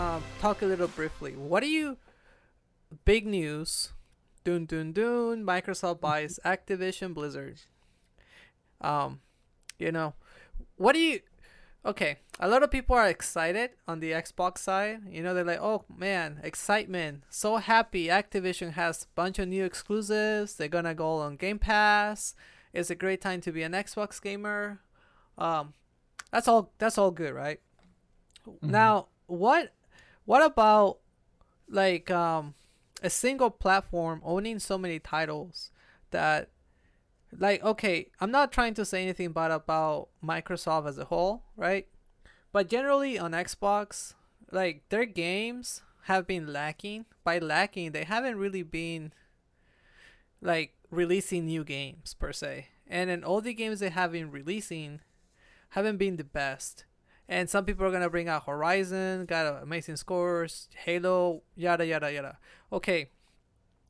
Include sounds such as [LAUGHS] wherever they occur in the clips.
um, talk a little briefly. What are you? Big news. Dun dun dun. Microsoft buys Activision Blizzard. Um, you know, what do you? Okay, a lot of people are excited on the Xbox side. You know, they're like, "Oh man, excitement! So happy! Activision has a bunch of new exclusives. They're gonna go on Game Pass. It's a great time to be an Xbox gamer." Um, that's all. That's all good, right? Mm-hmm. Now, what, what about like um, a single platform owning so many titles that like okay i'm not trying to say anything bad about microsoft as a whole right? But generally on xbox like their games have been lacking. By lacking they haven't really been like releasing new games per se. And then all the games they have been releasing haven't been the best and some people are gonna bring out horizon got amazing scores halo yada yada yada okay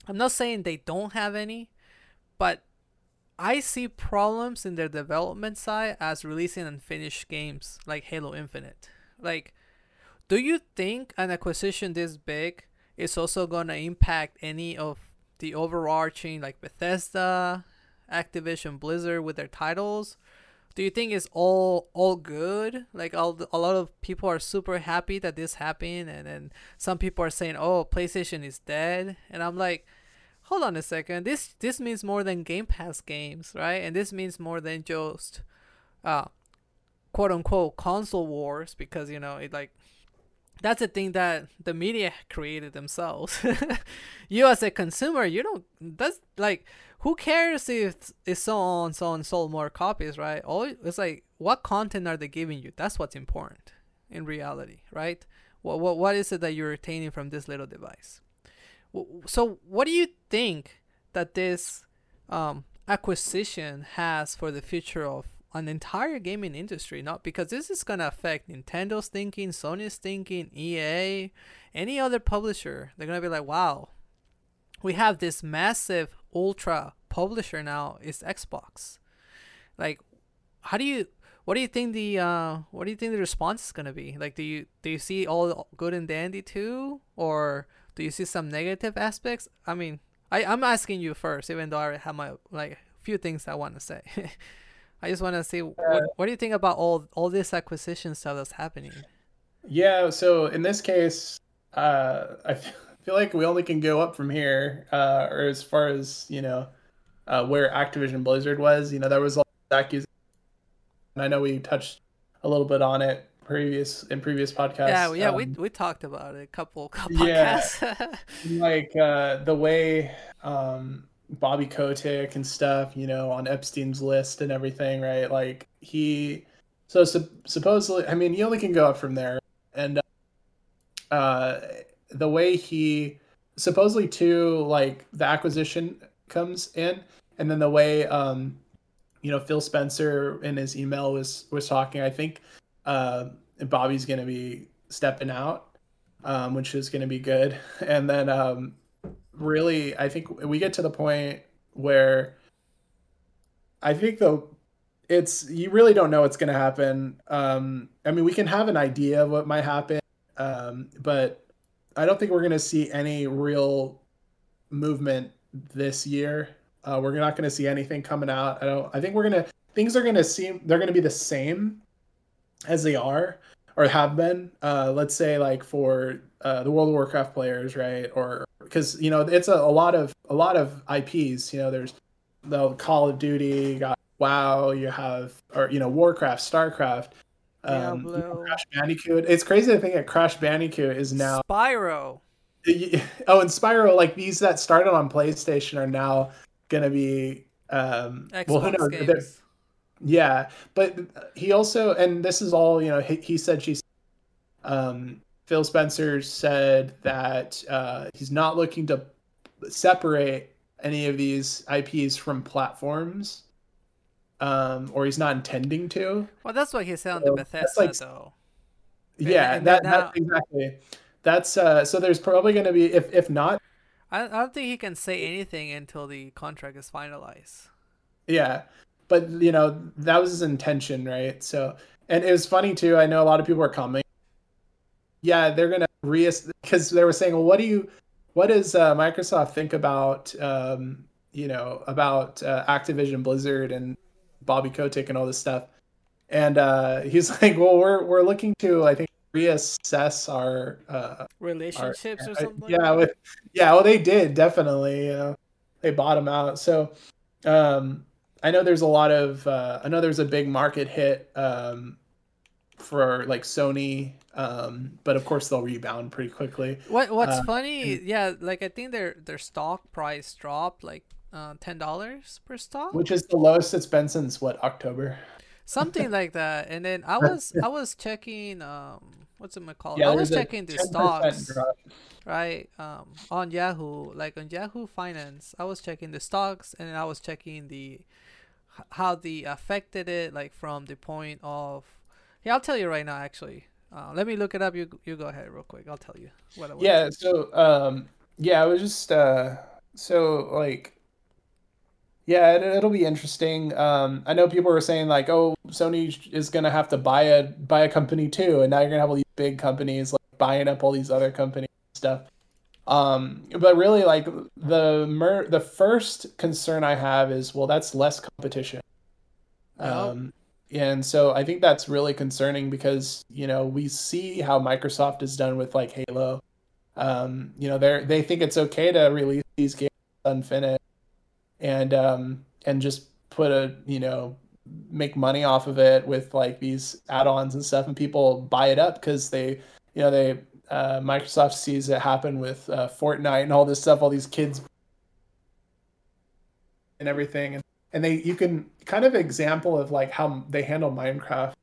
i'm not saying they don't have any but I see problems in their development side as releasing unfinished games like Halo Infinite. Like, do you think an acquisition this big is also gonna impact any of the overarching like Bethesda, Activision, Blizzard with their titles? Do you think it's all all good? Like all a lot of people are super happy that this happened, and then some people are saying, "Oh, PlayStation is dead," and I'm like hold on a second. This this means more than Game Pass games, right? And this means more than just uh quote unquote console wars because you know it like that's the thing that the media created themselves. [LAUGHS] you as a consumer, you don't that's like who cares if it's so on so on sold more copies, right? All it's like what content are they giving you? That's what's important in reality, right? What what what is it that you're retaining from this little device? So, what do you think that this um, acquisition has for the future of an entire gaming industry? Not because this is gonna affect Nintendo's thinking, Sony's thinking, EA, any other publisher. They're gonna be like, "Wow, we have this massive ultra publisher now. Is Xbox." Like, how do you? What do you think the uh, what do you think the response is gonna be? Like, do you do you see all good and dandy too, or do you see some negative aspects? I mean, I I'm asking you first, even though I have my like few things I want to say. [LAUGHS] I just want to see what, uh, what do you think about all all this acquisition stuff that's happening? Yeah, so in this case, uh, I feel like we only can go up from here, uh, or as far as you know, uh, where Activision Blizzard was. You know, there was all accusation, and I know we touched a little bit on it previous in previous podcasts. Yeah, yeah, um, we we talked about it a couple couple podcasts. Yeah, [LAUGHS] like uh, the way um, Bobby Kotick and stuff, you know, on Epstein's list and everything, right? Like he, so su- supposedly, I mean, you only can go up from there, and uh, uh, the way he supposedly too, like the acquisition comes in, and then the way um, you know, Phil Spencer in his email was was talking. I think uh, Bobby's going to be stepping out, um, which is going to be good. [LAUGHS] And then um, really, I think we get to the point where I think the it's you really don't know what's going to happen. Um, I mean, we can have an idea of what might happen, um, but I don't think we're going to see any real movement this year. Uh, we're not going to see anything coming out. I don't. I think we're gonna things are going to seem they're going to be the same as they are or have been. Uh, let's say like for uh, the World of Warcraft players, right? Or because you know it's a, a lot of a lot of IPs. You know, there's the Call of Duty, got WoW, you have or you know Warcraft, Starcraft. Um, Crash Bandicoot. It's crazy to think that Crash Bandicoot is now Spyro. [LAUGHS] Oh, and Spyro, like these that started on PlayStation are now gonna be um, Xbox well, who knows? Games. Yeah, but he also, and this is all you know. He, he said she's. Um, Phil Spencer said that uh, he's not looking to separate any of these IPs from platforms, um, or he's not intending to. Well, that's what he said on so the Bethesda, like, though. Yeah, and, and that, that exactly. That's uh, so. There's probably going to be if if not. I, I don't think he can say anything until the contract is finalized. Yeah, but you know that was his intention, right? So, and it was funny too. I know a lot of people are coming. Yeah, they're gonna re because they were saying, well, what do you, what does uh, Microsoft think about, um, you know, about uh, Activision Blizzard and Bobby Kotick and all this stuff? And uh, he's [LAUGHS] like, well, we're we're looking to, I think, reassess our uh, relationships our, or something. Yeah, with, yeah. Well, they did definitely. You know, they bought them out. So, um, I know there's a lot of. Uh, I know there's a big market hit um, for like Sony, um, but of course they'll rebound pretty quickly. What What's uh, funny? Yeah, like I think their their stock price dropped like uh, ten dollars per stock, which is the lowest it's been since what October. Something [LAUGHS] like that. And then I was I was checking um what's it called? Yeah, I was checking the stocks. Drop. Right. Um on Yahoo, like on Yahoo Finance, I was checking the stocks and I was checking the how the affected it like from the point of yeah i'll tell you right now actually uh, let me look it up you you go ahead real quick i'll tell you what it was. yeah so um yeah i was just uh so like yeah it, will be interesting um i know people were saying like oh sony is gonna have to buy a buy a company too and now you're gonna have all these big companies like buying up all these other companies stuff um, but really, like the mer- the first concern I have is well, that's less competition. Um, and so I think that's really concerning because you know we see how Microsoft has done with like Halo. Um, you know they they think it's okay to release these games unfinished and um, and just put a you know make money off of it with like these add-ons and stuff, and people buy it up because they you know they uh, Microsoft sees it happen with uh, Fortnite and all this stuff, all these kids and everything, and and they you can kind of example of like how they handle Minecraft.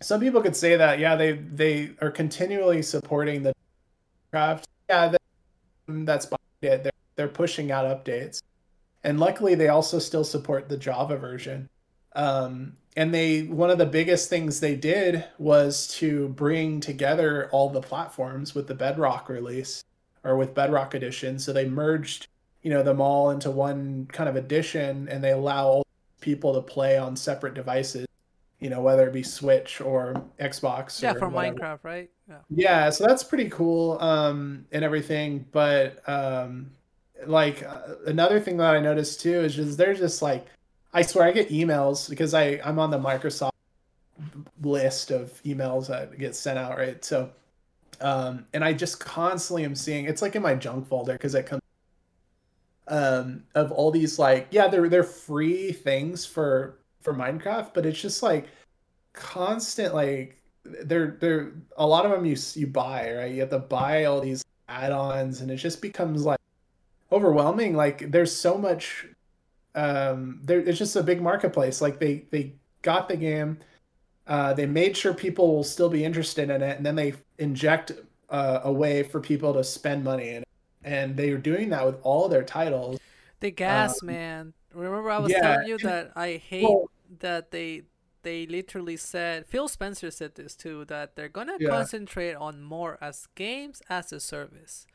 Some people could say that yeah they they are continually supporting the craft yeah that, that's it. They're they're pushing out updates, and luckily they also still support the Java version. Um, and they one of the biggest things they did was to bring together all the platforms with the bedrock release or with bedrock edition so they merged you know them all into one kind of edition and they allow people to play on separate devices you know whether it be switch or xbox yeah or for whatever. minecraft right yeah yeah so that's pretty cool um and everything but um like uh, another thing that i noticed too is just they're just like I swear I get emails because I I'm on the Microsoft list of emails that get sent out, right? So, um, and I just constantly am seeing it's like in my junk folder because it comes um of all these like yeah they're they're free things for for Minecraft, but it's just like constant like they're they're a lot of them you you buy right you have to buy all these add-ons and it just becomes like overwhelming like there's so much um, there, it's just a big marketplace. Like they they got the game, uh, they made sure people will still be interested in it, and then they inject uh, a way for people to spend money in it. And they are doing that with all their titles. The gas, um, man. Remember, I was yeah. telling you that I hate well, that they they literally said Phil Spencer said this too that they're gonna yeah. concentrate on more as games as a service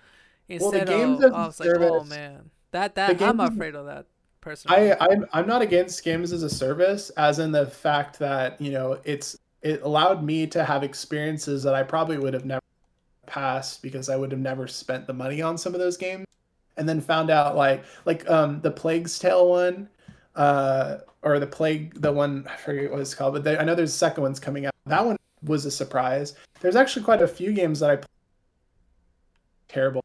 instead well, of I was like, oh man, that that I'm afraid of that personally. I I'm, I'm not against games as a service, as in the fact that you know it's it allowed me to have experiences that I probably would have never passed because I would have never spent the money on some of those games, and then found out like like um the Plague's Tale one, uh or the Plague the one I forget what it's called, but they, I know there's a second one's coming out. That one was a surprise. There's actually quite a few games that I played terrible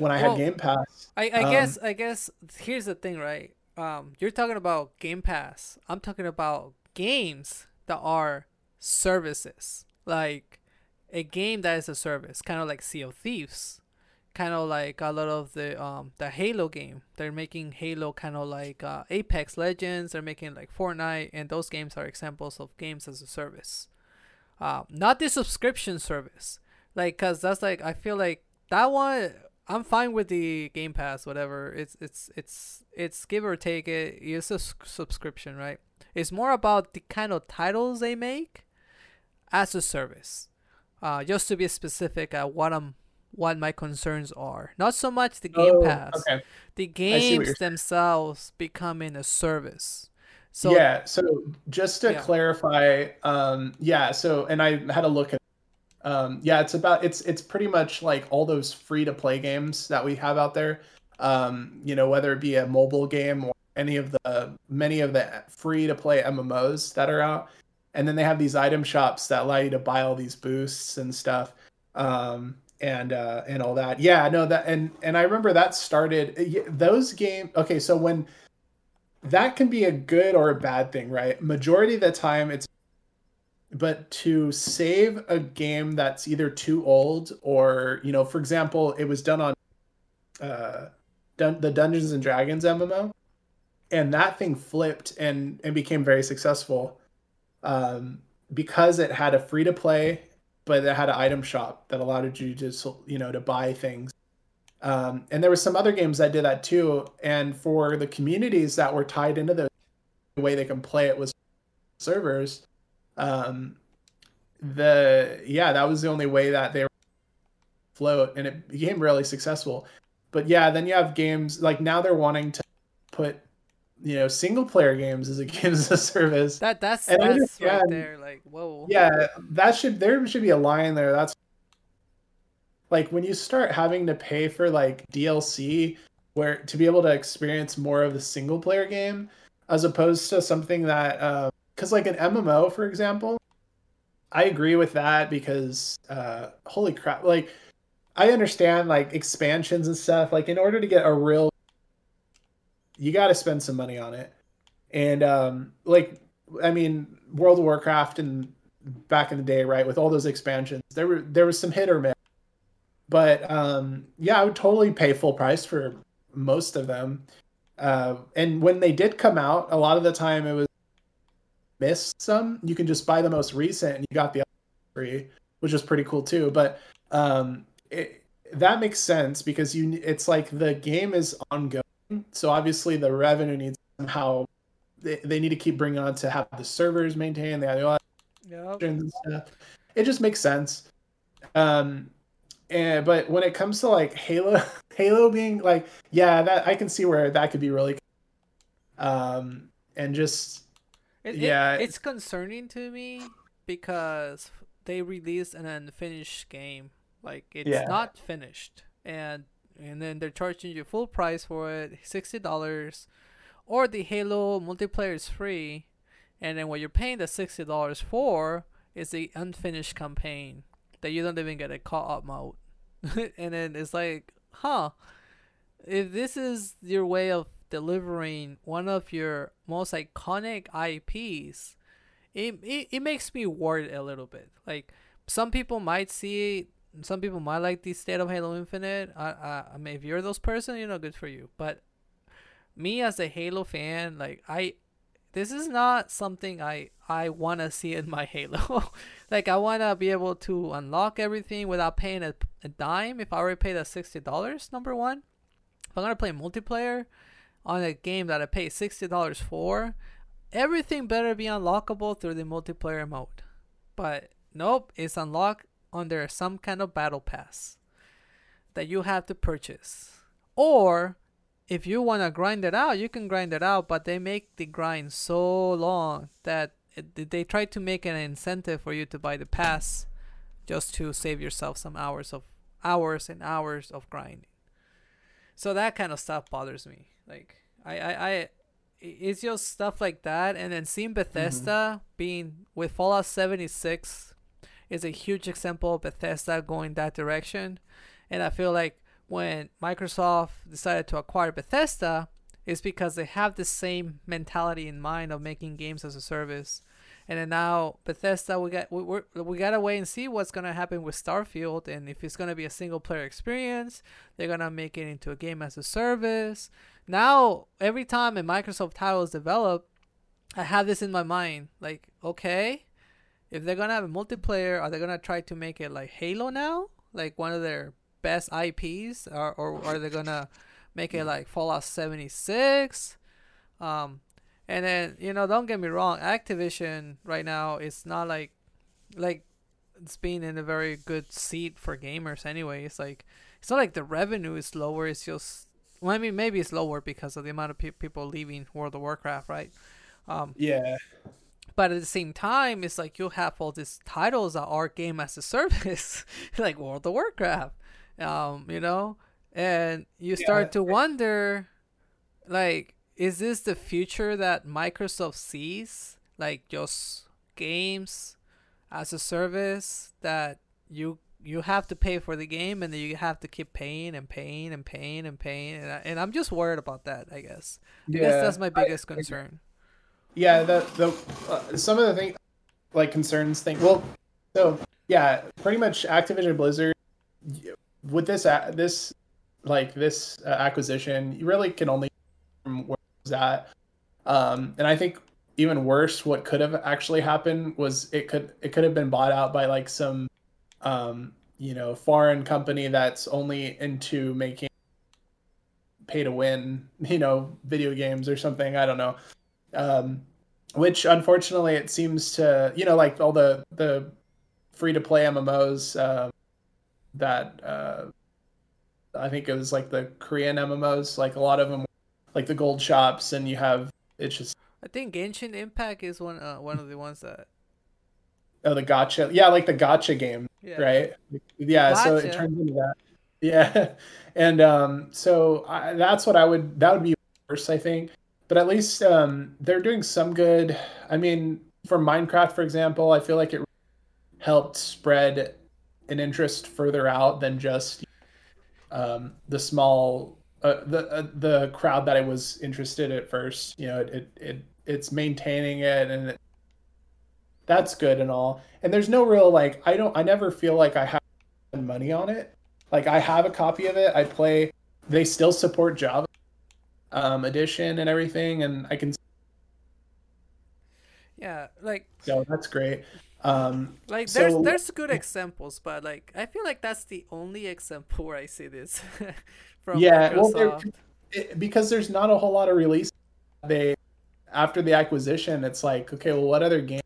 when I well, had Game Pass. I, I um, guess I guess here's the thing, right? um, you're talking about Game Pass. I'm talking about games that are services, like a game that is a service, kind of like Sea of Thieves, kind of like a lot of the um the Halo game. They're making Halo kind of like uh, Apex Legends. They're making like Fortnite, and those games are examples of games as a service. Uh, not the subscription service, like, cause that's like I feel like that one I'm fine with the Game Pass, whatever. It's it's it's it's give or take it. It's a subscription, right? It's more about the kind of titles they make as a service. Uh, just to be specific at what I'm what my concerns are. Not so much the Game oh, Pass. Okay. The games themselves becoming a service. So yeah, so just to yeah. clarify, um, yeah, so and I had a look at Um, yeah, it's about it's it's pretty much like all those free to play games that we have out there. Um, you know, whether it be a mobile game or any of the many of the free to play MMOs that are out, and then they have these item shops that allow you to buy all these boosts and stuff. Um, and uh, and all that. Yeah, no, that and and I remember that started those game. Okay, so when that can be a good or a bad thing, right? Majority of the time, it's but to save a game that's either too old or you know, for example, it was done on uh, Dun- the Dungeons and Dragons MMO, and that thing flipped and and became very successful um, because it had a free to play but it had an item shop that allowed you to you know to buy things. Um, and there were some other games that did that too. And for the communities that were tied into the way they can play it was servers. Um, the yeah, that was the only way that they were float, and it became really successful. But yeah, then you have games like now they're wanting to put you know single player games as a [LAUGHS] games as a service. That that's and that's right there. Like whoa. Yeah, that should there should be a line there. That's like when you start having to pay for like DLC where to be able to experience more of the single player game as opposed to something that because like an MMO for example, I agree with that because uh, holy crap, like I understand like expansions and stuff. Like in order to get a real you got to spend some money on it. And um, like, I mean, World of Warcraft and back in the day, right, with all those expansions, there were there was some hit or miss. But um, yeah, I would totally pay full price for most of them. Uh, and when they did come out, a lot of the time it was missed some. You can just buy the most recent, and you got the free, which is pretty cool too. But um, it, that makes sense because you it's like the game is ongoing so obviously the revenue needs somehow they, they need to keep bringing on to have the servers maintained. They have all yep. and stuff. It just makes sense. Um, and but when it comes to like Halo, [LAUGHS] Halo being like, yeah, that I can see where that could be really, um, and just it, yeah, it, it's concerning to me because they released an unfinished game. Like it's yeah. not finished, and and then they're charging you full price for it, sixty dollars, or the Halo multiplayer is free, and then what you're paying the sixty dollars for is the unfinished campaign that you don't even get a co-op mode, [LAUGHS] and then it's like, huh, if this is your way of delivering one of your most iconic IPs, it, it, it makes me worried a little bit. Like some people might see some people might like the state of Halo Infinite. I, I, I mean, if you're those person, you know, good for you. But me as a Halo fan, like I, this is not something I I wanna see in my [LAUGHS] Halo. like I wanna be able to unlock everything without paying a, a dime. If I already paid the sixty dollars, number one, if I'm gonna play multiplayer on a game that I pay sixty dollars for, everything better be unlockable through the multiplayer mode. But nope, it's unlocked under some kind of battle pass that you have to purchase. Or if you want to grind it out, you can grind it out, but they make the grind so long that it, they try to make an incentive for you to buy the pass just to save yourself some hours of hours and hours of grinding. So that kind of stuff bothers me. Like I I, I it's just stuff like that and then seeing Bethesda mm-hmm. being with Fallout 76 is a huge example of Bethesda going that direction. And I feel like when Microsoft decided to acquire Bethesda, it's because they have the same mentality in mind of making games as a service. And then now Bethesda, we got we we we gotta wait and see what's gonna happen with Starfield, and if it's gonna be a single player experience, they're gonna make it into a game as a service. Now every time a Microsoft title is developed, I have this in my mind, like okay, if they're gonna have a multiplayer, are they gonna try to make it like Halo now, like one of their best IPs, or or are they gonna make it like Fallout 76? Um, and then you know, don't get me wrong, Activision right now is not like like it's being in a very good seat for gamers anyway. It's like it's not like the revenue is lower. It's just well, I mean, maybe it's lower because of the amount of pe- people leaving World of Warcraft, right? Um, yeah. but at the same time, it's like you have all these titles that are game as a service, [LAUGHS] like World of Warcraft, um, you know, and you start yeah. to wonder, like, is this the future that Microsoft sees? Like just games as a service that you you have to pay for the game and then you have to keep paying and paying and paying and paying and, I, and I'm just worried about that I guess. Yeah, I guess that's my biggest I, concern. Yeah the the uh, some of the things like concerns thing well so yeah pretty much Activision Blizzard with this this like this uh, acquisition you really can only from where it's at. Um and I think even worse what could have actually happened was it could it could have been bought out by like some um you know foreign company that's only into making pay to win [LAUGHS] you know video games or something i don't know um which unfortunately it seems to you know like all the the free to play mmos uh, that uh i think it was like the korean mmos like a lot of them like the gold shops and you have it's just I think Genshin Impact is one uh, one of the ones that. Oh, the gacha. yeah, like the gacha game, yeah. right? Yeah, so it turns into that. [LAUGHS] Yeah, and um, so I, that's what I would that would be worse, I think. But at least um, they're doing some good. I mean, for Minecraft, for example, I feel like it helped spread an interest further out than just um, the small uh, the uh, the crowd that I was interested at first. You know, it it it's maintaining it and it, that's good and all. And there's no real like I don't I never feel like I have money on it. Like I have a copy of it. I play. They still support Java um, edition and everything, and I can. Yeah, like. So that's great. Um, like there's so, there's good examples, but like I feel like that's the only example where I see this [LAUGHS] from yeah, Microsoft. well, it, because there's not a whole lot of release. They after the acquisition, it's like, okay, well, what other game,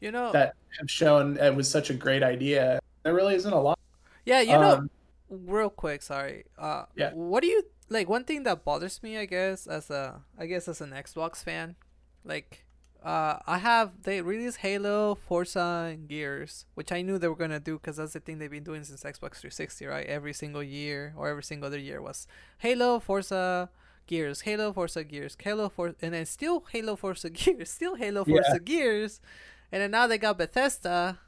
you know, that have shown it was such a great idea? There really isn't a lot. Yeah, you know, um, real quick, sorry. Uh, yeah. What do you like? One thing that bothers me, I guess, as a, I guess, as an Xbox fan, like, uh, I have they released Halo, Forza, and Gears, which I knew they were gonna do because that's the thing they've been doing since Xbox 360, right? Every single year or every single other year was Halo, Forza, Gears, Halo, Forza Gears, Halo, Forza, and then still Halo, Forza [LAUGHS] Gears, still Halo, Forza yeah. Gears, and then now they got Bethesda,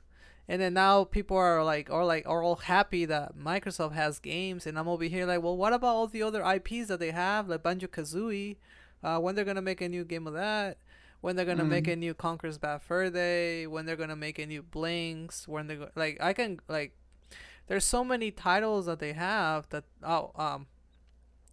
and then now people are like, or like, are all happy that Microsoft has games, and I'm over here like, well, what about all the other IPs that they have, like Banjo Kazooie? Uh, when they're gonna make a new game of that? When they're gonna mm. make a new Conker's Bad Fur Day? When they're gonna make a new Blinx? When they go, like, I can like, there's so many titles that they have that oh um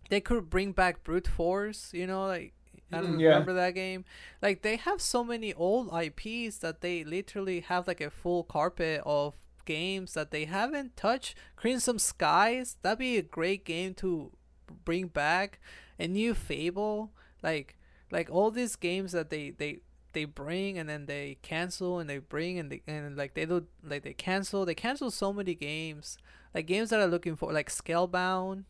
they could bring back brute force you know like I don't yeah. remember that game. Like they have so many old IPs that they literally have like a full carpet of games that they haven't touched. Crimson Skies, that'd be a great game to bring back. A new Fable, like like all these games that they they they bring and then they cancel and they bring and they and like they do like they cancel they cancel so many games like games that are looking for like Scalebound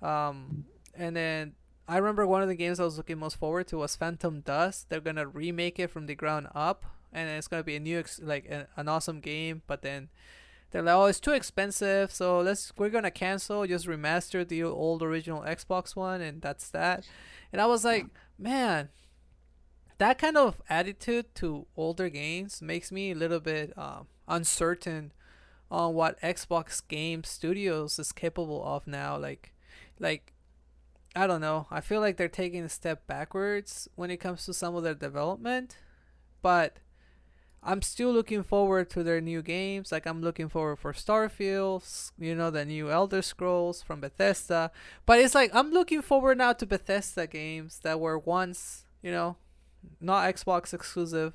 um, and then I remember one of the games I was looking most forward to was Phantom Dust. They're gonna remake it from the ground up, and it's gonna be a new ex- like a, an awesome game. But then they're like, oh, it's too expensive, so let's we're gonna cancel, just remaster the old original Xbox One, and that's that. And I was like, man, that kind of attitude to older games makes me a little bit um, uncertain on what Xbox Game Studios is capable of now. Like like I don't know. I feel like they're taking a step backwards when it comes to some of their development, but I'm still looking forward to their new games. Like I'm looking forward for Starfield, you know, the new Elder Scrolls from Bethesda. But it's like I'm looking forward now to Bethesda games that were once, you know, not Xbox exclusive.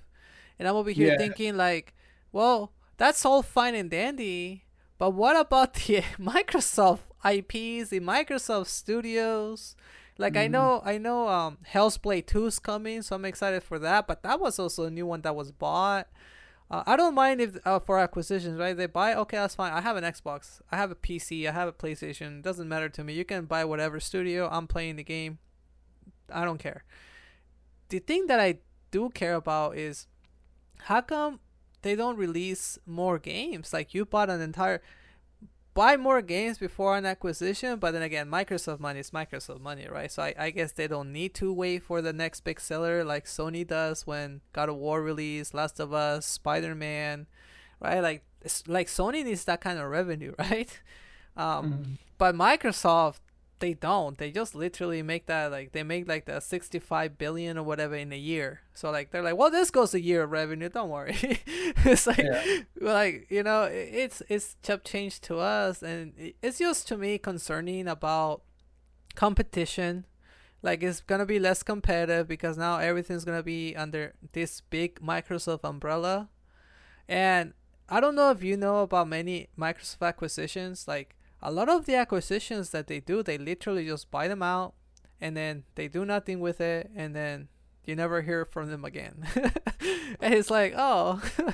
And I'm over here yeah. thinking like, well, that's all fine and dandy, but what about [LAUGHS] the Microsoft IPs, the Microsoft Studios? Like mm. I know, I know, um, Hell's Blade Two is coming, so I'm excited for that. But that was also a new one that was bought. Uh, I don't mind if uh, for acquisitions, right? They buy, okay, that's fine. I have an Xbox, I have a PC, I have a PlayStation. It doesn't matter to me. You can buy whatever studio. I'm playing the game. I don't care. The thing that I do care about is how come they don't release more games? Like you bought an entire buy more games before an acquisition, but then again, Microsoft money is Microsoft money, right? So I, I guess they don't need to wait for the next big seller like Sony does when God of War release, Last of Us, Spider Man, right? Like like Sony needs that kind of revenue, [LAUGHS] right? Um, mm-hmm. But Microsoft they don't. They just literally make that like they make like the 65 billion or whatever in a year. So like they're like, well, this goes a year of revenue. Don't worry. [LAUGHS] it's like, yeah. like you know, it's it's chop change to us, and it's just to me concerning about competition. Like it's gonna be less competitive because now everything's gonna be under this big Microsoft umbrella, and I don't know if you know about many Microsoft acquisitions. Like a lot of the acquisitions that they do, they literally just buy them out and then they do nothing with it and then you never hear from them again. [LAUGHS] and it's like, oh, [LAUGHS]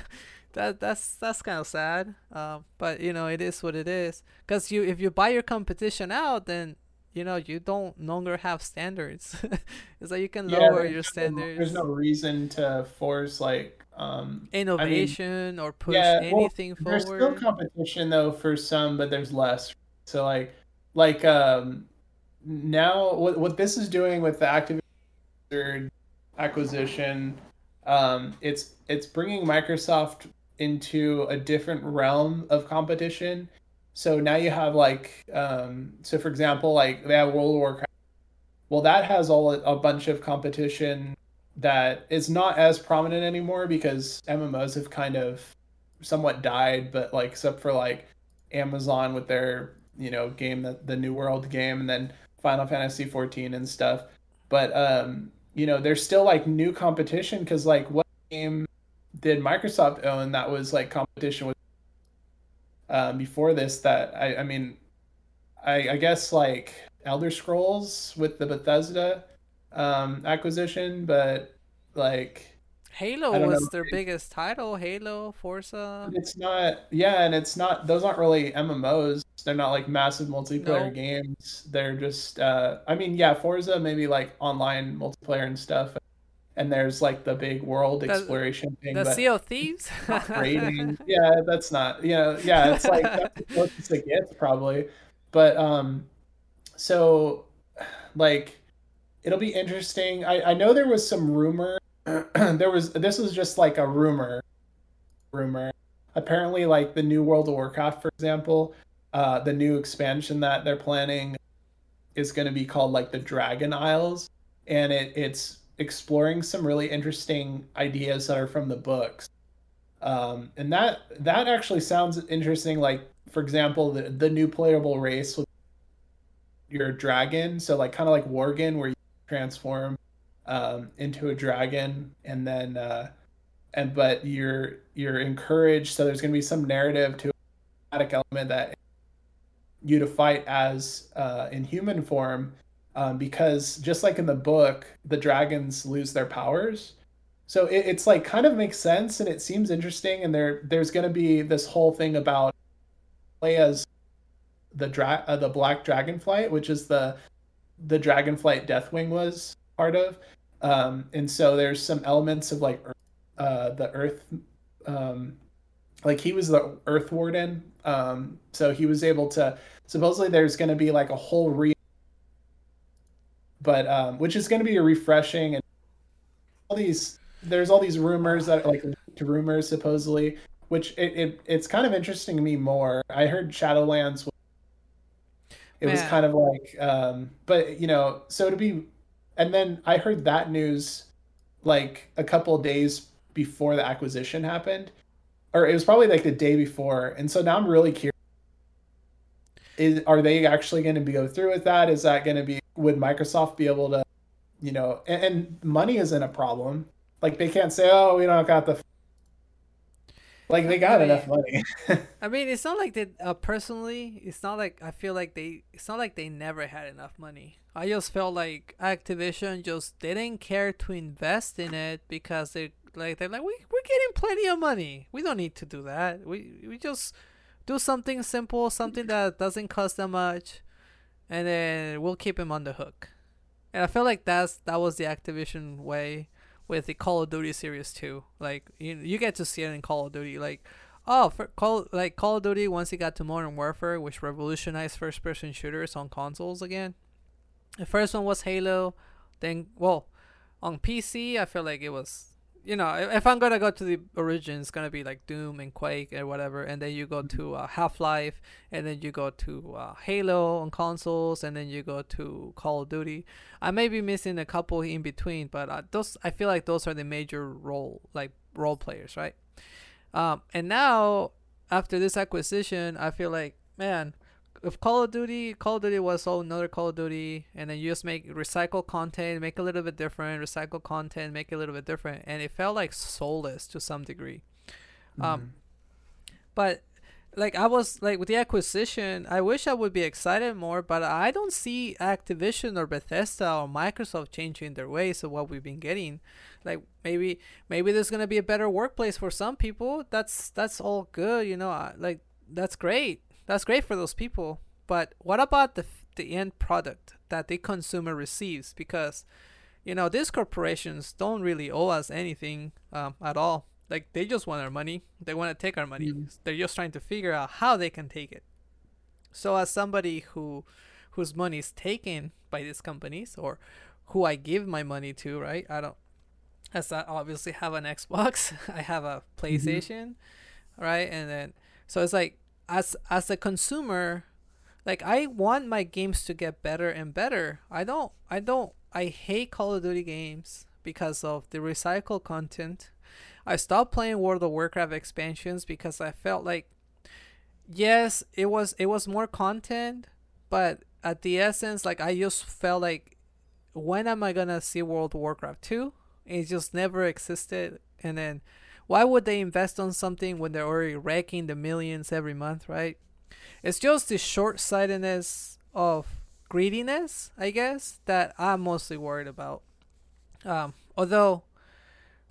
that that's that's kind of sad. Um, but you know, it is what it is. Cause you if you buy your competition out, then you know you don't longer have standards. [LAUGHS] it's like you can yeah, lower your standards. there's no reason to force like um, innovation I mean, or push yeah, anything well, forward. There's still competition though for some, but there's less. So like, like um, now what what this is doing with the Activision acquisition, um, it's it's bringing Microsoft into a different realm of competition. So now you have like, um, so for example, like they have World of Warcraft. Well, that has all a bunch of competition that is not as prominent anymore because MMOs have kind of somewhat died, but like except for like Amazon with their you know game the New World game and then Final Fantasy 14 and stuff. But um, you know, there's still like new competition because like what game did Microsoft own that was like competition with um, before this that I, I mean I, I guess like Elder Scrolls with the Bethesda um, acquisition, but like Halo was know. their biggest title. Halo, Forza. It's not, yeah, and it's not. Those aren't really MMOs. They're not like massive multiplayer nope. games. They're just, uh, I mean, yeah, Forza maybe like online multiplayer and stuff. And there's like the big world the, exploration thing. The Sea of Thieves. [LAUGHS] yeah, that's not. You know, yeah, it's like that's the [LAUGHS] closest it gets probably. But um, so like it'll be interesting. I, I know there was some rumor. [CLEARS THROAT] there was this was just like a rumor. Rumor. Apparently, like the new World of Warcraft, for example, uh, the new expansion that they're planning is going to be called like the Dragon Isles, and it it's exploring some really interesting ideas that are from the books. Um, and that that actually sounds interesting. Like for example, the the new playable race with your dragon, so like kind of like Worgen, where you transform um, into a dragon, and then uh, and but you're you're encouraged. So there's going to be some narrative to element that you to fight as uh, in human form, um, because just like in the book, the dragons lose their powers. So it, it's like kind of makes sense and it seems interesting. And there there's going to be this whole thing about play as the dra- uh, the black dragonflight, which is the the Dragonflight Deathwing was part of. Um, and so there's some elements of like uh, the Earth, um, like he was the Earth Warden. Um, so he was able to. Supposedly, there's going to be like a whole re, but um, which is going to be a refreshing and all these. There's all these rumors that like to rumors supposedly, which it, it it's kind of interesting to me more. I heard Shadowlands it Man. was kind of like, um, but you know, so to be, and then I heard that news like a couple days before the acquisition happened, or it was probably like the day before, and so now I'm really curious. Is are they actually going to be go through with that? Is that going to be would Microsoft be able to, you know, and, and money isn't a problem. Like they can't say, oh, we don't got the like they got I mean, enough money. [LAUGHS] I mean, it's not like they uh, personally. It's not like I feel like they. It's not like they never had enough money. I just felt like Activision just didn't care to invest in it because they like they're like we we're getting plenty of money. We don't need to do that. We we just do something simple, something that doesn't cost that much, and then we'll keep him on the hook. And I feel like that's that was the Activision way with the Call of Duty series too. Like you you get to see it in Call of Duty. Like oh, for Call like Call of Duty once it got to Modern Warfare, which revolutionized first person shooters on consoles again. The first one was Halo, then well, on PC I feel like it was you know, if I'm gonna go to the origin, it's gonna be like Doom and Quake and whatever, and then you go to uh, Half Life, and then you go to uh, Halo on consoles, and then you go to Call of Duty. I may be missing a couple in between, but uh, those I feel like those are the major role like role players, right? Um, and now after this acquisition, I feel like man, if Call of Duty, Call of Duty was all another Call of Duty, and then you just make recycle content, make a little bit different, recycle content, make a little bit different, and it felt like soulless to some degree. Um, mm-hmm. Um, but like I was like with the acquisition, I wish I would be excited more, but I don't see Activision or Bethesda or Microsoft changing their ways of what we've been getting. Like maybe maybe there's gonna be a better workplace for some people. That's that's all good, you know. Like that's great that's great for those people. But what about the the end product that the consumer receives? Because you know these corporations don't really owe us anything um, at all. Like they just want our money. They want to take our money. Mm. They're just trying to figure out how they can take it. So as somebody who whose money is taken by these companies or who I give my money to, right? I don't as I obviously have an Xbox, [LAUGHS] I have a mm-hmm. PlayStation, mm-hmm. right? And then so it's like as as a consumer like I want my games to get better and better. I don't I don't I hate Call of Duty games because of the recycled content. I stopped playing World of Warcraft expansions because I felt like yes, it was it was more content, but at the essence like I just felt like when am I going to see World of Warcraft 2? It just never existed and then why would they invest on something when they're already raking the millions every month, right? It's just the short sightedness of greediness, I guess, that I'm mostly worried about. Um, although,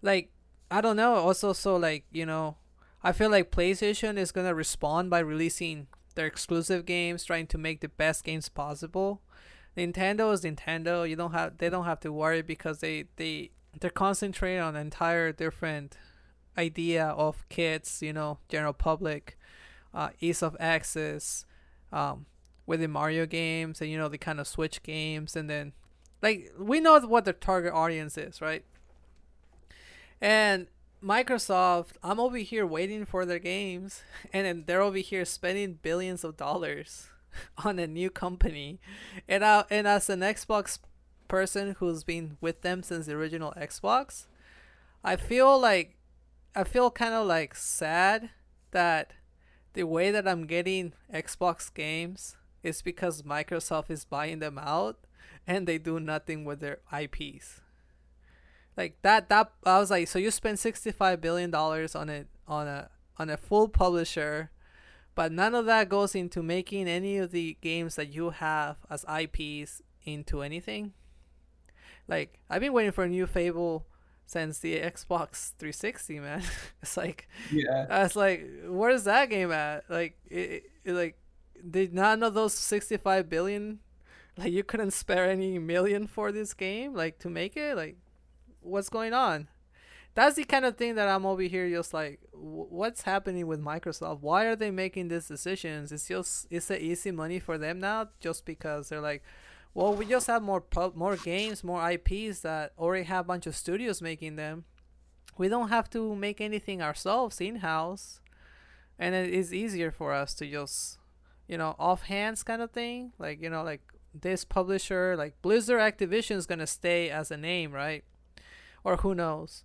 like, I don't know. Also, so like you know, I feel like PlayStation is gonna respond by releasing their exclusive games, trying to make the best games possible. Nintendo is Nintendo. You don't have they don't have to worry because they they they're concentrating on entire different idea of kids, you know, general public, uh, ease of access, um, with the Mario games and you know the kind of Switch games, and then like we know what the target audience is, right? And Microsoft, I'm over here waiting for their games, [LAUGHS] and then they're over here spending billions of dollars [LAUGHS] on a new company, and I, and as an Xbox person who's been with them since the original Xbox, I feel like I feel kind of like sad that the way that I'm getting Xbox games is because Microsoft is buying them out and they do nothing with their IPs. Like that that I was like so you spend 65 billion dollars on it on a on a full publisher but none of that goes into making any of the games that you have as IPs into anything. Like I've been waiting for a new Fable since the Xbox 360, man. [LAUGHS] it's like, yeah, it's like, where's that game at? Like, it, it, like, did none of those 65 billion, like, you couldn't spare any million for this game, like, to make it? Like, what's going on? That's the kind of thing that I'm over here just like, what's happening with Microsoft? Why are they making these decisions? It's just, it's a easy money for them now, just because they're like, well, we just have more pub- more games, more IPs that already have a bunch of studios making them. We don't have to make anything ourselves in house, and it is easier for us to just, you know, offhands kind of thing. Like you know, like this publisher, like Blizzard Activision is gonna stay as a name, right? Or who knows?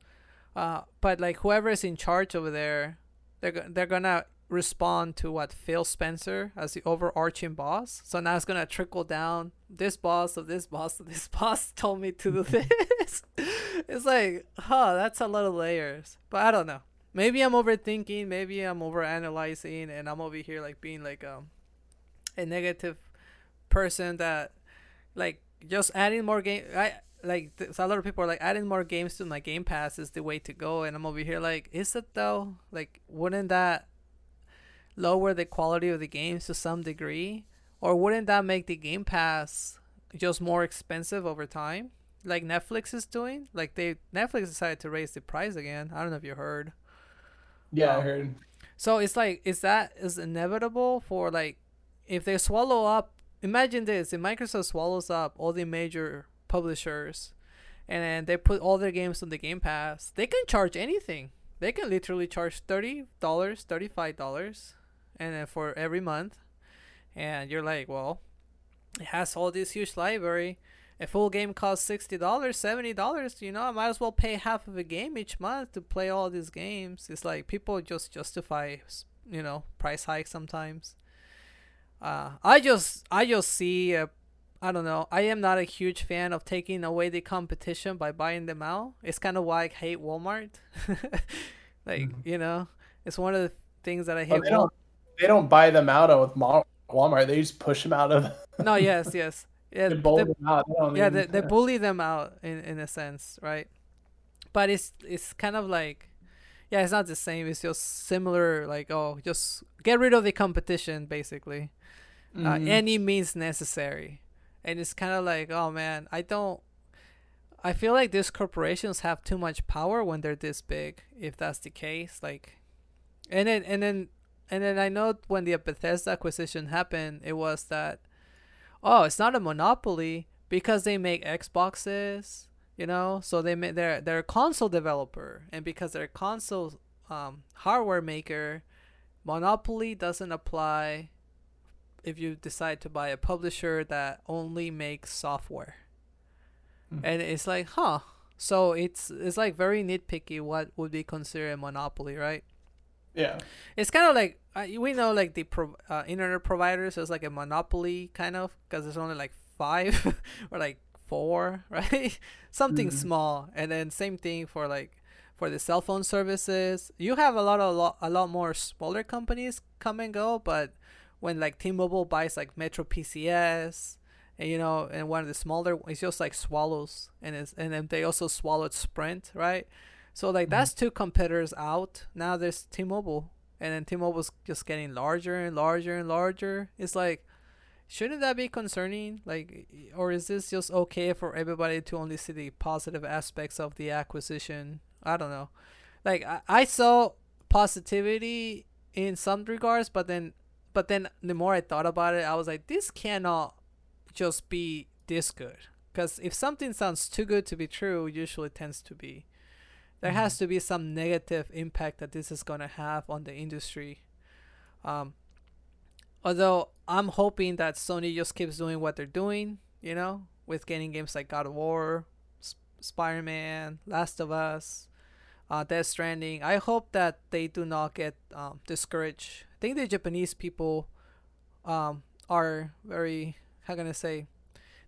Uh, but like whoever is in charge over there, they're they're gonna respond to what Phil Spencer as the overarching boss. So now it's gonna trickle down. This boss of this boss of this [LAUGHS] boss told me to do [LAUGHS] this. it's like, huh, that's a lot of layers. But I don't know. Maybe I'm overthinking. Maybe I'm overanalyzing, and I'm over here like being like um a negative person that like just adding more game. I like a lot of people are like adding more games to my game pass is the way to go and i'm over here like is it though like wouldn't that lower the quality of the games to some degree? Or wouldn't that make the Game Pass just more expensive over time? like Netflix is doing. Like they Netflix decided to raise the price again. I don't know if you heard. Yeah, Um, I heard. So it's like is that is inevitable for like if they swallow up imagine this, if Microsoft swallows up all the major publishers and then they put all their games on the Game Pass, they can charge anything. They can literally charge thirty dollars, thirty five dollars and then for every month. And you're like, well, it has all this huge library. A full game costs sixty dollars, seventy dollars. You know, I might as well pay half of a game each month to play all these games. It's like people just justify, you know, price hikes sometimes. Uh, I just, I just see, uh, I don't know. I am not a huge fan of taking away the competition by buying them out. It's kind of why I hate Walmart. [LAUGHS] like, Mhm. you know, it's one of the things that I hate. They don't they don't buy them out with Mal- Walmart. They just push them out of. [LAUGHS] no, yes, yes, yeah. they they- bowl them out. They yeah they, they bully them out in, in a sense right but it's it's kind of like yeah it's not the same it's just similar like oh just get rid of the competition basically uh, Mhm. any means necessary and it's kind of like oh man i don't i feel like these corporations have too much power when they're this big if that's the case like and then and then and then i know when the bethesda acquisition happened it was that oh it's not a monopoly because they make xboxes you know? So they make they're they're a console developer. And because they're a console um, hardware maker monopoly doesn't apply if you decide to buy a publisher that only makes software. Hmm. and it's like huh. So it's it's like very nitpicky what would be considered a monopoly right yeah. it's kind of like uh, we know like the pro- uh, internet providers is like a monopoly kind of because there's only like five [LAUGHS] or like four [LAUGHS] right something Mhm. small and then same thing for like for the cell phone services you have a lot of lot, a lot more smaller companies come and go but when like T-Mobile buys like Metro PCS and you know and one of the smaller it's just like swallows and it's and then they also swallowed Sprint right so like Mhm. that's two competitors out. Now there's T-Mobile and then T-Mobile's just getting larger and larger and larger. It's like shouldn't that be concerning? Like or is this just okay for everybody to only see the positive aspects of the acquisition? I don't know. Like i, I saw positivity in some regards but then but then the more i thought about it i was like this cannot just be this good. Because if something sounds too good to be true usually tends to be there has to be some negative impact that this is going to have on the industry um although i'm hoping that sony just keeps doing what they're doing you know with getting games like god of war Sp- spider-man last of us uh, Death Stranding. I hope that they do not get um, discouraged. I think the Japanese people um, are very, how can I say,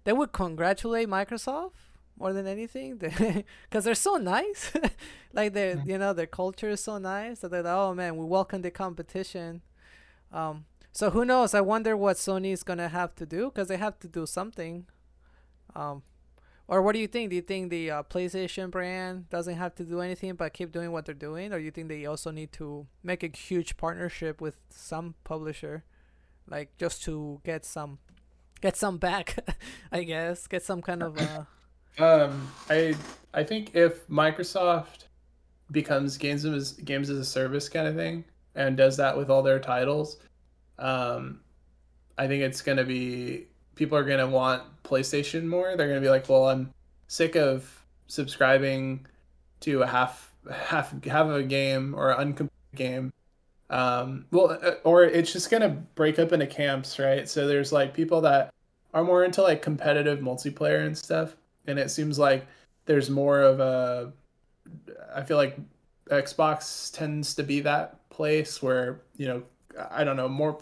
they would congratulate Microsoft more than anything because [LAUGHS] they're so nice. [LAUGHS] like they, Mhm. you know, their culture is so nice that they're like, oh man, we welcome the competition. Um, so who knows? I wonder what Sony is gonna have to do because they have to do something. Um, or what do you think? Do you think the uh, PlayStation brand doesn't have to do anything but keep doing what they're doing, or you think they also need to make a huge partnership with some publisher, like just to get some, get some back, [LAUGHS] I guess, get some kind of uh, Um, I I think if Microsoft becomes games as games as a service kind of thing and does that with all their titles, um, I think it's gonna be people are gonna want PlayStation more. They're gonna be like, well, I'm sick of subscribing to a half half half of a game or an uncompleted game. Um, well, uh, or it's just gonna break up into camps, right? So there's like people that are more into like competitive multiplayer and stuff, and it seems like there's more of a. I feel like Xbox tends to be that place where you know I don't know more.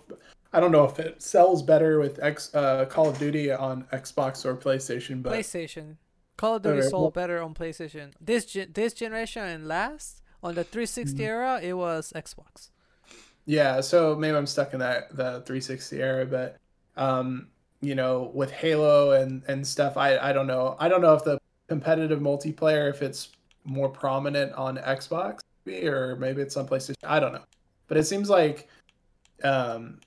I don't know if it sells better with X uh, Call of Duty on Xbox or PlayStation, but PlayStation. Call of Duty Okay, sold well- better on PlayStation. This gen- this generation and last on the 360 Mhm. era, it was Xbox. Yeah, so maybe I'm stuck in that the 360 era, but um, you know, with Halo and and stuff, I I don't know. I don't know if the competitive multiplayer if it's more prominent on Xbox or maybe it's PlayStation. I don't know. But it seems like um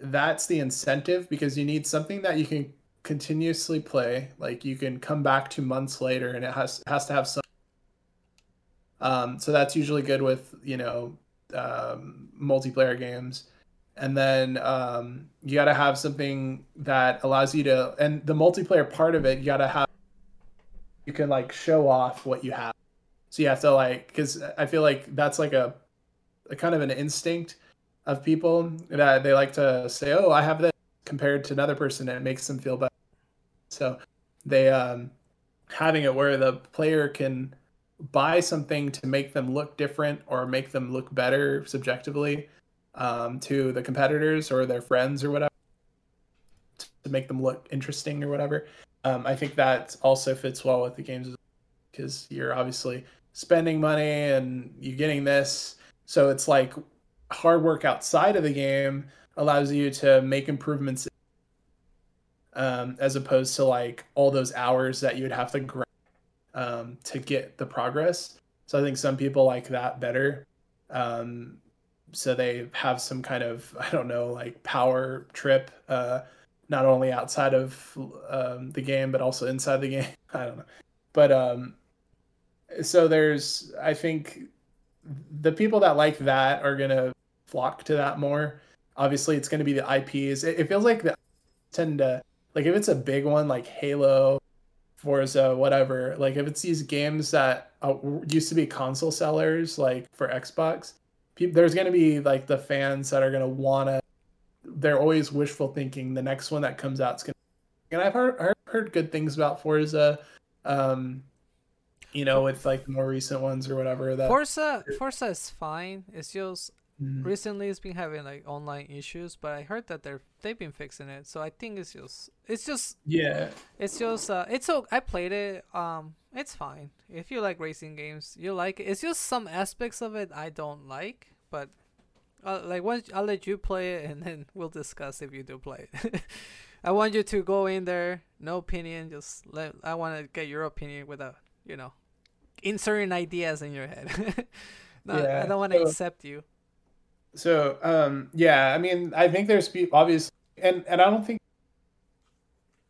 that's the incentive because you need something that you can continuously play. Like you can come back to months later, and it has has to have some. Um, so that's usually good with you know um, multiplayer games, and then um, you got to have something that allows you to. And the multiplayer part of it, you got to have. You can like show off what you have, so you have to like because I feel like that's like a, a kind of an instinct of people that they like to say, "Oh, I have this," compared to another person, and it makes them feel better. So they um, having it where the player can buy something to make them look different or make them look better subjectively um, to the competitors or their friends or whatever to make them look interesting or whatever. Um, I think that also fits well with the games because you're obviously spending money and you're getting this. So it's like hard work outside of the game allows you to make improvements um, as opposed to like all those hours that you would have to grind um, to get the progress. So I think some people like that better. Um, so they have some kind of I don't know like power trip, uh, not only outside of um, the game but also inside the [LAUGHS] game. I don't know, but um, so there's I think the people that like that are gonna flock to that more. Obviously, it's gonna be the IPs. It, it feels like the tend to like if it's a big one like Halo, Forza, whatever. Like if it's these games that uh, used to be console sellers, like for Xbox, people, there's gonna be like the fans that are gonna wanna. They're always wishful thinking. The next one that comes out is gonna. And I've heard heard, heard good things about Forza. Um, you know, with like more recent ones or whatever. That Forza, Forza is fine. It's just Mm-hmm. Recently, it's been having like online issues, but I heard that they're they've been fixing it. So I think it's just it's just yeah, it's just uh, it's so I played it. Um, it's fine if you like racing games. You like it. It's just some aspects of it I don't like, but uh, like once I'll let you play it and then we'll discuss if you do play it. [LAUGHS] I want you to go in there, no opinion. Just let I want to get your opinion without you know inserting ideas in your head. [LAUGHS] no, yeah, I don't want to so, accept you. So um, yeah, I mean, I think there's people obviously, and and I don't think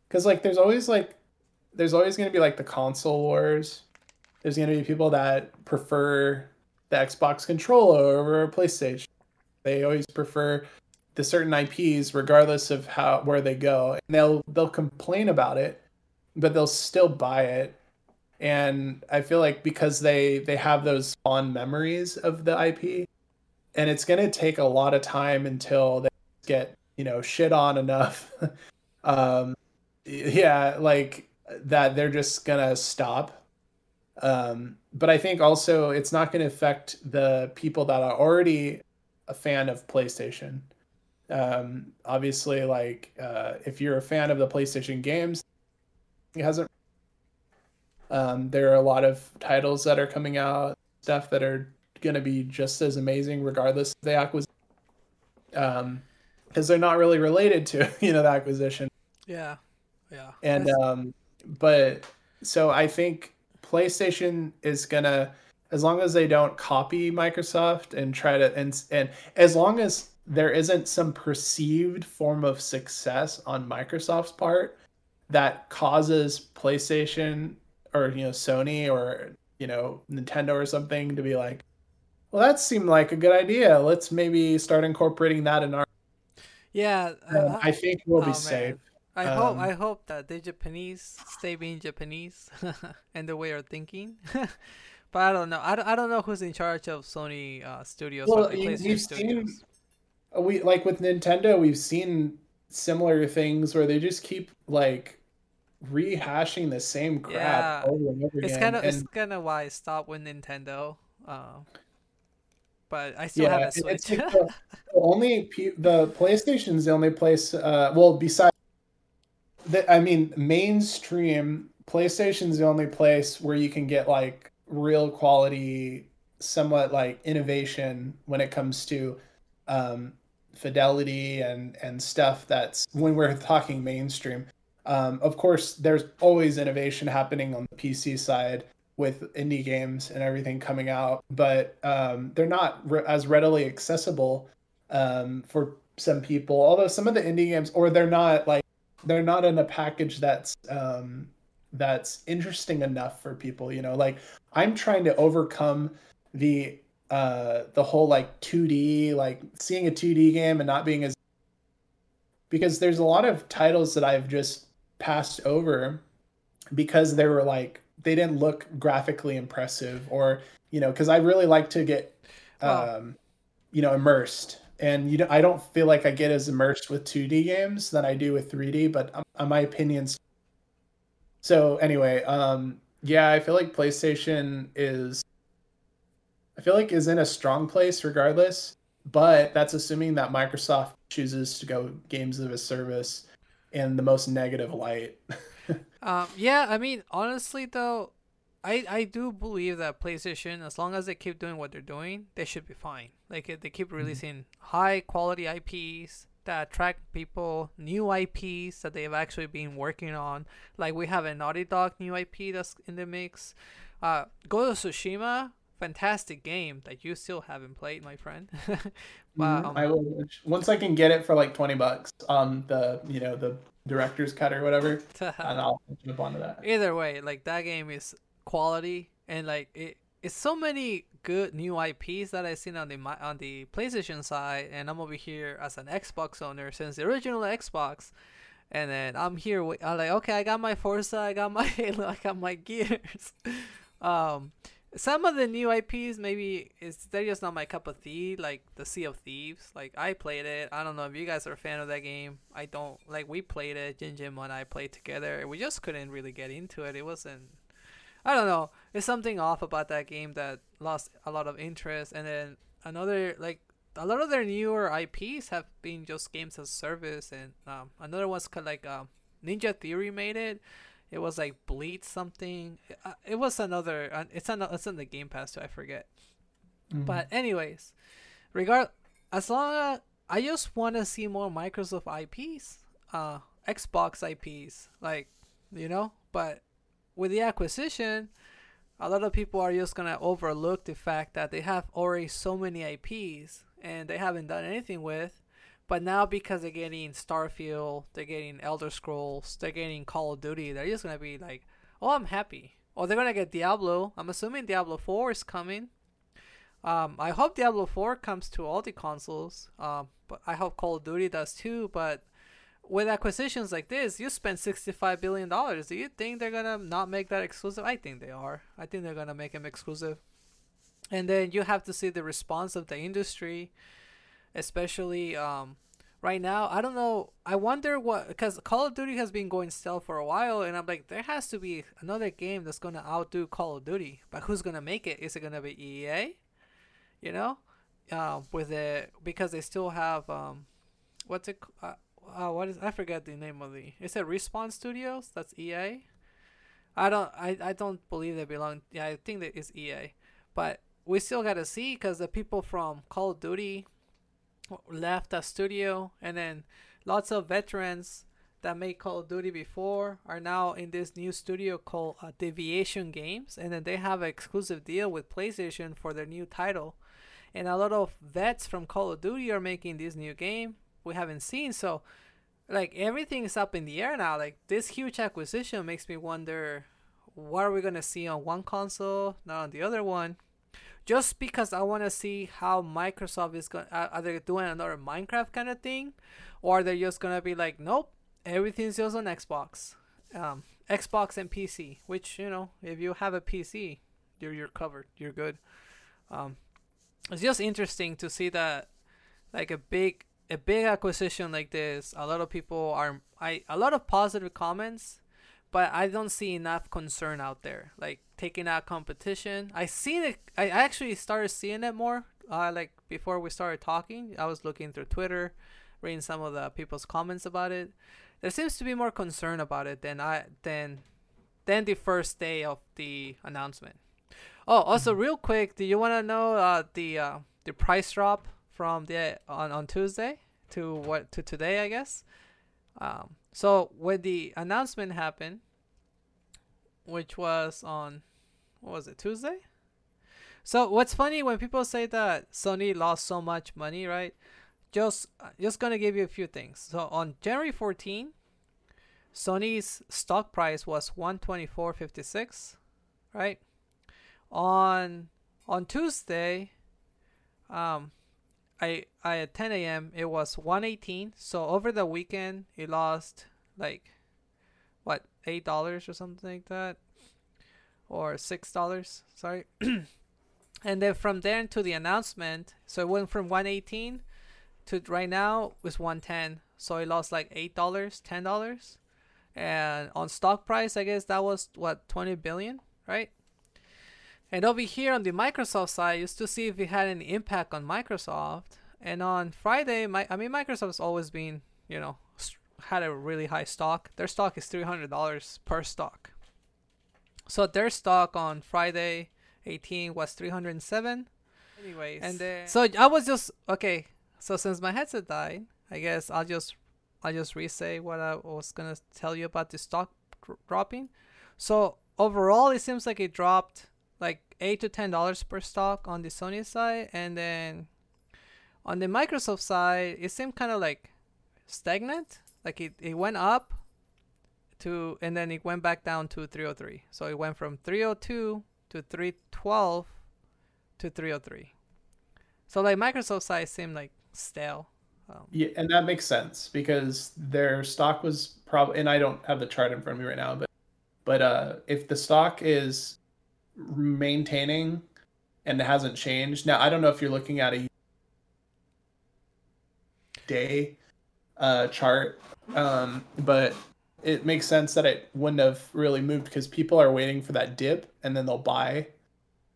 because like there's always like there's always going to be like the console wars. There's going to be people that prefer the Xbox controller over a PlayStation. They always prefer the certain IPs, regardless of how where they go. And they'll they'll complain about it, but they'll still buy it. And I feel like because they they have those fond memories of the IP, and it's going to take a lot of time until they get you know shit on enough [LAUGHS] um yeah like that they're just gonna stop um but i think also it's not going to affect the people that are already a fan of playstation um obviously like uh if you're a fan of the playstation games it hasn't um there are a lot of titles that are coming out stuff that are going to be just as amazing regardless of the acquisition. Um, because they're not really related to [LAUGHS] you know the acquisition. Yeah, yeah. And um, but so I think PlayStation is gonna, as long as they don't copy Microsoft and try to and and as long as there isn't some perceived form of success on Microsoft's part that causes PlayStation or you know Sony or you know Nintendo or something to be like, well, that seemed like a good idea. Let's maybe start incorporating that in our. Yeah, uh, I think we'll oh, be man. safe. I um, hope I hope that the Japanese stay being Japanese [LAUGHS] and the way of thinking. [LAUGHS] but I don't know. I don't, I don't know who's in charge of Sony uh, Studios. Well, we've seen we like with Nintendo, we've seen similar things where they just keep like rehashing the same crap yeah. over and over again. it's. Kind of, and... It's kind of why I stopped with Nintendo. Uh, but I still yeah, have a Switch. the, only the PlayStation is the only place. Uh, well, besides, the, I mean, mainstream PlayStation is the only place where you can get like real quality, somewhat like innovation when it comes to um, fidelity and and stuff. That's when we're talking mainstream. Um, of course, there's always innovation happening on the PC side with indie games and everything coming out, but um, they're not re- as readily accessible um, for some people. Although some of the indie games, or they're not like they're not in a package that's um that's interesting enough for people you know? Like i'm trying to overcome the uh the whole like 2d like seeing a 2d game and not being as because there's a lot of titles that i've just passed over because they were like they didn't look graphically impressive or you know because i really like to get um you know immersed and you know i don't feel like i get as immersed with 2d games than i do with 3d but um, my opinions. So anyway um yeah i feel like playstation is i feel like is in a strong place regardless but that's assuming that microsoft chooses to go games of a service in the most negative light. [LAUGHS] Um yeah i mean honestly though I, I do believe that PlayStation, as long as they keep doing what they're doing, they should be fine. Like if they keep releasing mm-hmm. high quality IPs that attract people, new IPs that they've actually been working on. Like we have a Naughty Dog new IP that's in the mix. Uh, Ghost of Tsushima, fantastic game that you still haven't played, my friend. [LAUGHS] but, um, I will once I can get it for like twenty bucks on the you know the director's cut or whatever, [LAUGHS] and I'll jump onto that. Either way, like that game is quality and like it it's so many good new IPs that I've seen on the on the PlayStation side, and I'm over here as an Xbox owner since the original Xbox, and then I'm here. I'm like, okay, I got my Forza, I got my [LAUGHS] Halo, I got my Gears. [LAUGHS] um, some of the new IPs maybe is they're just not my cup of tea. Like the Sea of Thieves, like I played it. I don't know if you guys are a fan of that game. I don't like. We played it. Jin Jim and I played together. We just couldn't really get into it. It wasn't I don't know. There's something off about that game that lost a lot of interest. And then another like a lot of their newer IPs have been just games as service. And um, another one's called like um, Ninja Theory made it. It was like Bleed something. Uh, it was another. Uh, it's on. It's on the Game Pass too. I forget. Mm-hmm. But anyways, regard as long as I just want to see more Microsoft IPs, uh, Xbox IPs, like you know. But with the acquisition, a lot of people are just gonna overlook the fact that they have already so many IPs and they haven't done anything with. But now because they're getting Starfield, they're getting Elder Scrolls, they're getting Call of Duty, they're just gonna be like, "Oh, I'm happy." Or they're gonna get Diablo. I'm assuming Diablo 4 is coming. Um, I hope Diablo 4 comes to all the consoles. Um, but I hope Call of Duty does too. But with acquisitions like this, you spend sixty-five billion dollars. Do you think they're gonna not make that exclusive? I think they are. I think they're gonna make them exclusive. And then you have to see the response of the industry, especially um, right now. I don't know. I wonder what because Call of Duty has been going stealth for a while, and I'm like, there has to be another game that's gonna outdo Call of Duty. But who's gonna make it? Is it gonna be EA? You know, uh, with it because they still have um, what's it? Uh, uh, what is I forget the name of the is it Respawn Studios? That's EA. I don't I, I don't believe they belong. Yeah, I think that is EA, but we still gotta see because the people from Call of Duty left the studio, and then lots of veterans that made Call of Duty before are now in this new studio called uh, Deviation Games, and then they have an exclusive deal with PlayStation for their new title. And a lot of vets from Call of Duty are making this new game we haven't seen. So, like everything is up in the air now. Like this huge acquisition makes me wonder what are we gonna see on one console, not on the other one. Just because I want to see how Microsoft is going, are they doing another Minecraft kind of thing, or they're they just gonna be like, nope, everything's just on Xbox, um, Xbox and PC. Which you know, if you have a PC, you're you're covered, you're good. Um, it's just interesting to see that, like a big a big acquisition like this, a lot of people are I a lot of positive comments, but I don't see enough concern out there. Like taking out competition. I seen it. I actually started seeing it more. Uh, like before we started talking, I was looking through Twitter, reading some of the people's comments about it. There seems to be more concern about it than I than than the first day of the announcement. Oh, also mm-hmm. real quick, do you want to know uh, the uh, the price drop from the on, on Tuesday to what to today, I guess. Um, so when the announcement happened, which was on what was it Tuesday? So what's funny when people say that Sony lost so much money, right? Just just gonna give you a few things. So on January 14, Sony's stock price was 124.56, right? On on Tuesday, um, I I at 10 a.m. it was 118. So over the weekend, it lost like what eight dollars or something like that, or six dollars. Sorry. [CLEARS THROAT] and then from there to the announcement, so it went from 118 to right now was 110. So it lost like eight dollars, ten dollars, and on stock price, I guess that was what 20 billion, right? And over here on the Microsoft side, just to see if it had any impact on Microsoft. And on Friday, my I mean Microsoft's always been, you know, had a really high stock. Their stock is three hundred dollars per stock. So their stock on Friday 18 was 307. Anyways, And then so I was just okay. So since my headset died, I guess I'll just I'll just re-say what I was gonna tell you about the stock dr- dropping. So overall, it seems like it dropped eight to ten dollars per stock on the Sony side, and then on the Microsoft side, it seemed kind of like stagnant. Like it, it went up to and then it went back down to 303. So it went from 302 to 312 to 303. So like Microsoft side seemed like stale. Um, yeah, and that makes sense because their stock was probably, and I don't have the chart in front of me right now, but but uh, if the stock is maintaining and it hasn't changed, now I don't know if you're looking at a day uh, chart, um, but it makes sense that it wouldn't have really moved because people are waiting for that dip and then they'll buy.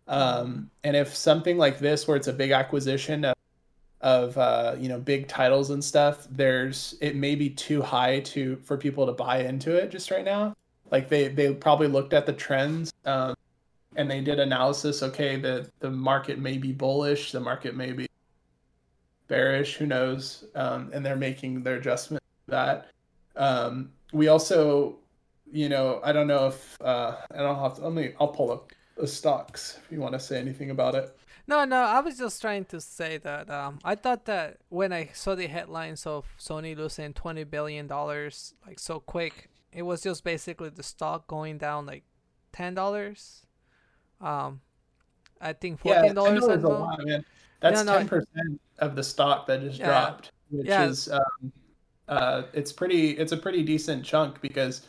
Um, and if something like this, where it's a big acquisition of of uh, you know big titles and stuff there's it may be too high to for people to buy into it just right now like they they probably looked at the trends um, and they did analysis okay the the market may be bullish the market may be bearish who knows um, and they're making their adjustment to that um, we also you know i don't know if uh, i don't have to let me i'll pull up the stocks if you want to say anything about it no, no, I was just trying to say that um, I thought that when I saw the headlines of Sony losing twenty billion dollars like so quick, it was just basically the stock going down like ten dollars. Um, I think fourteen dollars. Yeah, a lot, man. That's ten no, no, percent of the stock that just yeah, dropped, which yeah. is um, uh, it's pretty. It's a pretty decent chunk because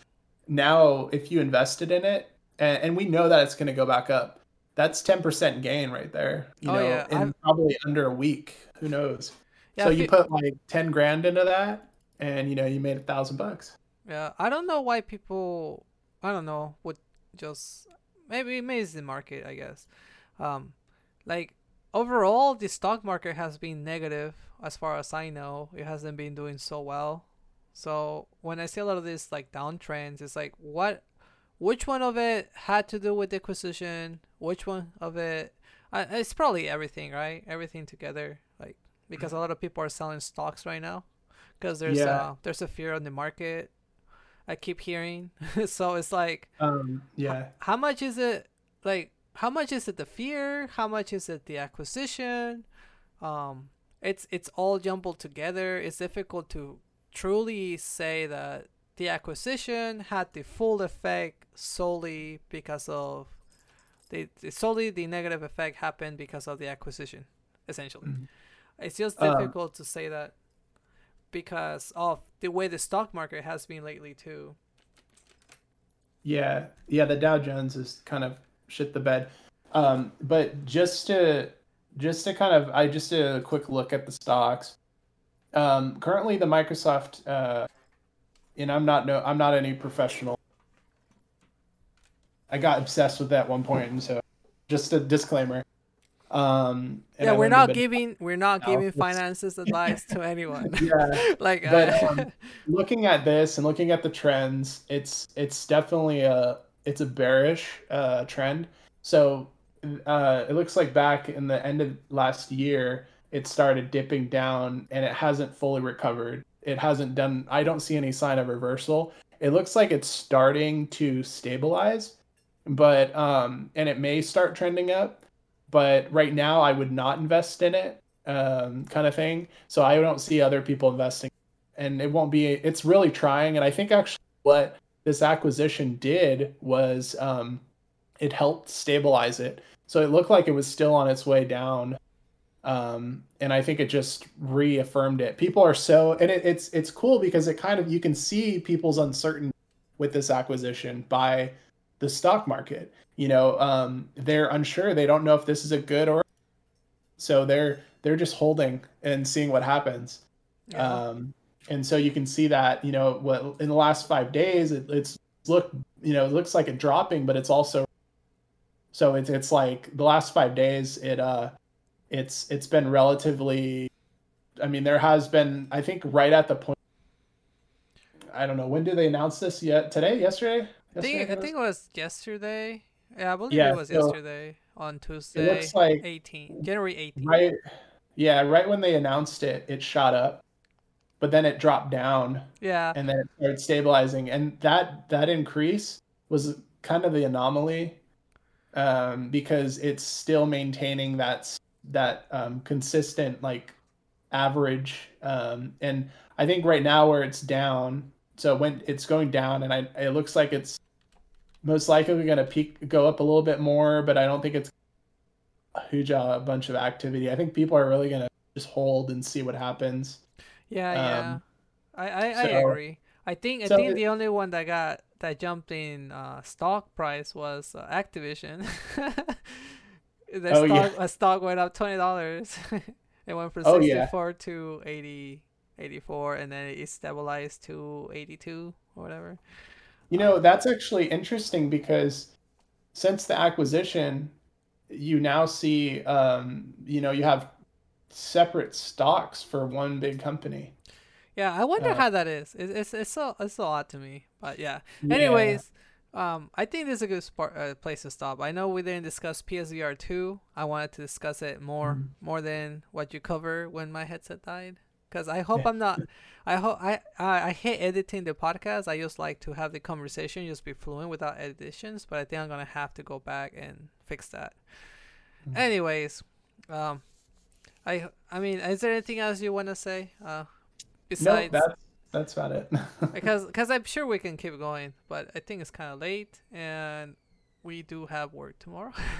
now if you invested in it, and, and we know that it's going to go back up that's 10% gain right there you oh, know yeah. in I've... probably under a week who knows yeah, so you put like 10 grand into that and you know you made a thousand bucks yeah i don't know why people i don't know would just maybe maybe it's the market i guess. Um like overall the stock market has been negative as far as i know. It hasn't been doing so well. So when i see a lot of these like downtrends it's like what which one of it had to do with the acquisition? Which one of it uh, it's probably everything right? Everything together like because a lot of people are selling stocks right now because there's yeah. uh, there's a fear on the market i keep hearing. [LAUGHS] So it's like um yeah. h- how much is it like how much is it the fear? How much is it the acquisition? Um it's it's all jumbled together. It's difficult to truly say that the acquisition had the full effect solely because of the, solely the negative effect happened because of the acquisition, essentially. Mm-hmm. It's just uh, difficult uh, to say that because of the way the stock market has been lately too. Yeah, yeah, the Dow Jones is kind of shit the bed. Um, but just to just to kind of I just did a quick look at the stocks. Um, currently, the Microsoft, uh, and I'm not no I'm not any professional I got obsessed with that one point, and so just a disclaimer. Um, yeah, we're not giving we're not giving [LAUGHS] finances advice to anyone. yeah, [LAUGHS] like but uh, um, looking at this and looking at the trends, it's it's definitely a it's a bearish uh, trend. So uh, it looks like back in the end of last year, it started dipping down and it hasn't fully recovered. It hasn't done. I don't see any sign of reversal. It looks like it's starting to stabilize but um, and it may start trending up. But right now, I would not invest in it, um, kind of thing. So I don't see other people investing, and it won't be. It's really trying, and I think actually what this acquisition did was um, it helped stabilize it. So it looked like it was still on its way down. Um, and I think it just reaffirmed it. People are so, and it, it's it's cool because it kind of you can see people's uncertainty with this acquisition by the stock market. You know, um, they're unsure. They don't know if this is a good or so they're they're just holding and seeing what happens. Yeah. Um, and so you can see that you know what in the last five days it, it's look you know it looks like it dropping, but it's also so it's it's like the last five days it uh it's it's been relatively. I mean, there has been I think right at the point. I don't know when did they announce this yet? Today? Yesterday? I think I think it was yesterday. Yeah, I believe yeah, it was so yesterday on Tuesday. It looks like 18 January 18th. Right. Yeah, right when they announced it, it shot up, but then it dropped down. Yeah. And then it started stabilizing, and that that increase was kind of the anomaly, um, because it's still maintaining that that um, consistent like average, um, and I think right now where it's down, so when it's going down, and I it looks like it's most likely going to peak go up a little bit more, but I don't think it's a huge uh, bunch of activity. I think people are really going to just hold and see what happens. Yeah, um, yeah. I I, so, I agree. I think I so think it, the only one that got that jumped in uh, stock price was uh, Activision. [LAUGHS] the oh, stock yeah. a stock went up twenty dollars. [LAUGHS] it went from oh, sixty four yeah. to 80, 84 and then it stabilized to eighty two or whatever. You know, that's actually interesting because since the acquisition, you now see, um, you know, you have separate stocks for one big company. Yeah, I wonder uh, how that is. It's it's it's so it's so odd to me, but yeah. yeah. Anyways, um, I think this is a good spot, uh, place to stop. I know we didn't discuss PSVR two. I wanted to discuss it more mm-hmm. more than what you cover when my headset died because I hope. I'm not. I hope I, I I hate editing the podcast. I just like to have the conversation just be fluent without editions. But I think I'm gonna have to go back and fix that. Mm-hmm. Anyways, um, I I mean, is there anything else you want to say? Uh, besides no, that's that's about it. [LAUGHS] because because I'm sure we can keep going, but I think it's kind of late and we do have work tomorrow. [LAUGHS]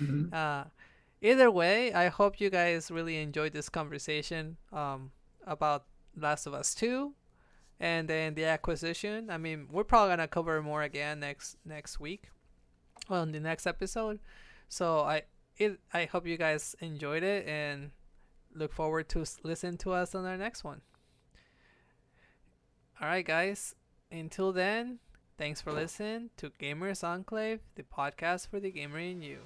mm-hmm. Uh either way, I hope you guys really enjoyed this conversation um, about Last of Us 2 and then the acquisition. I mean, we're probably gonna cover more again next next week, in the next episode. So I it I hope you guys enjoyed it and look forward to listen to us on our next one. All right, guys. Until then, thanks for listening to Gamers Enclave, the podcast for the gamer in you.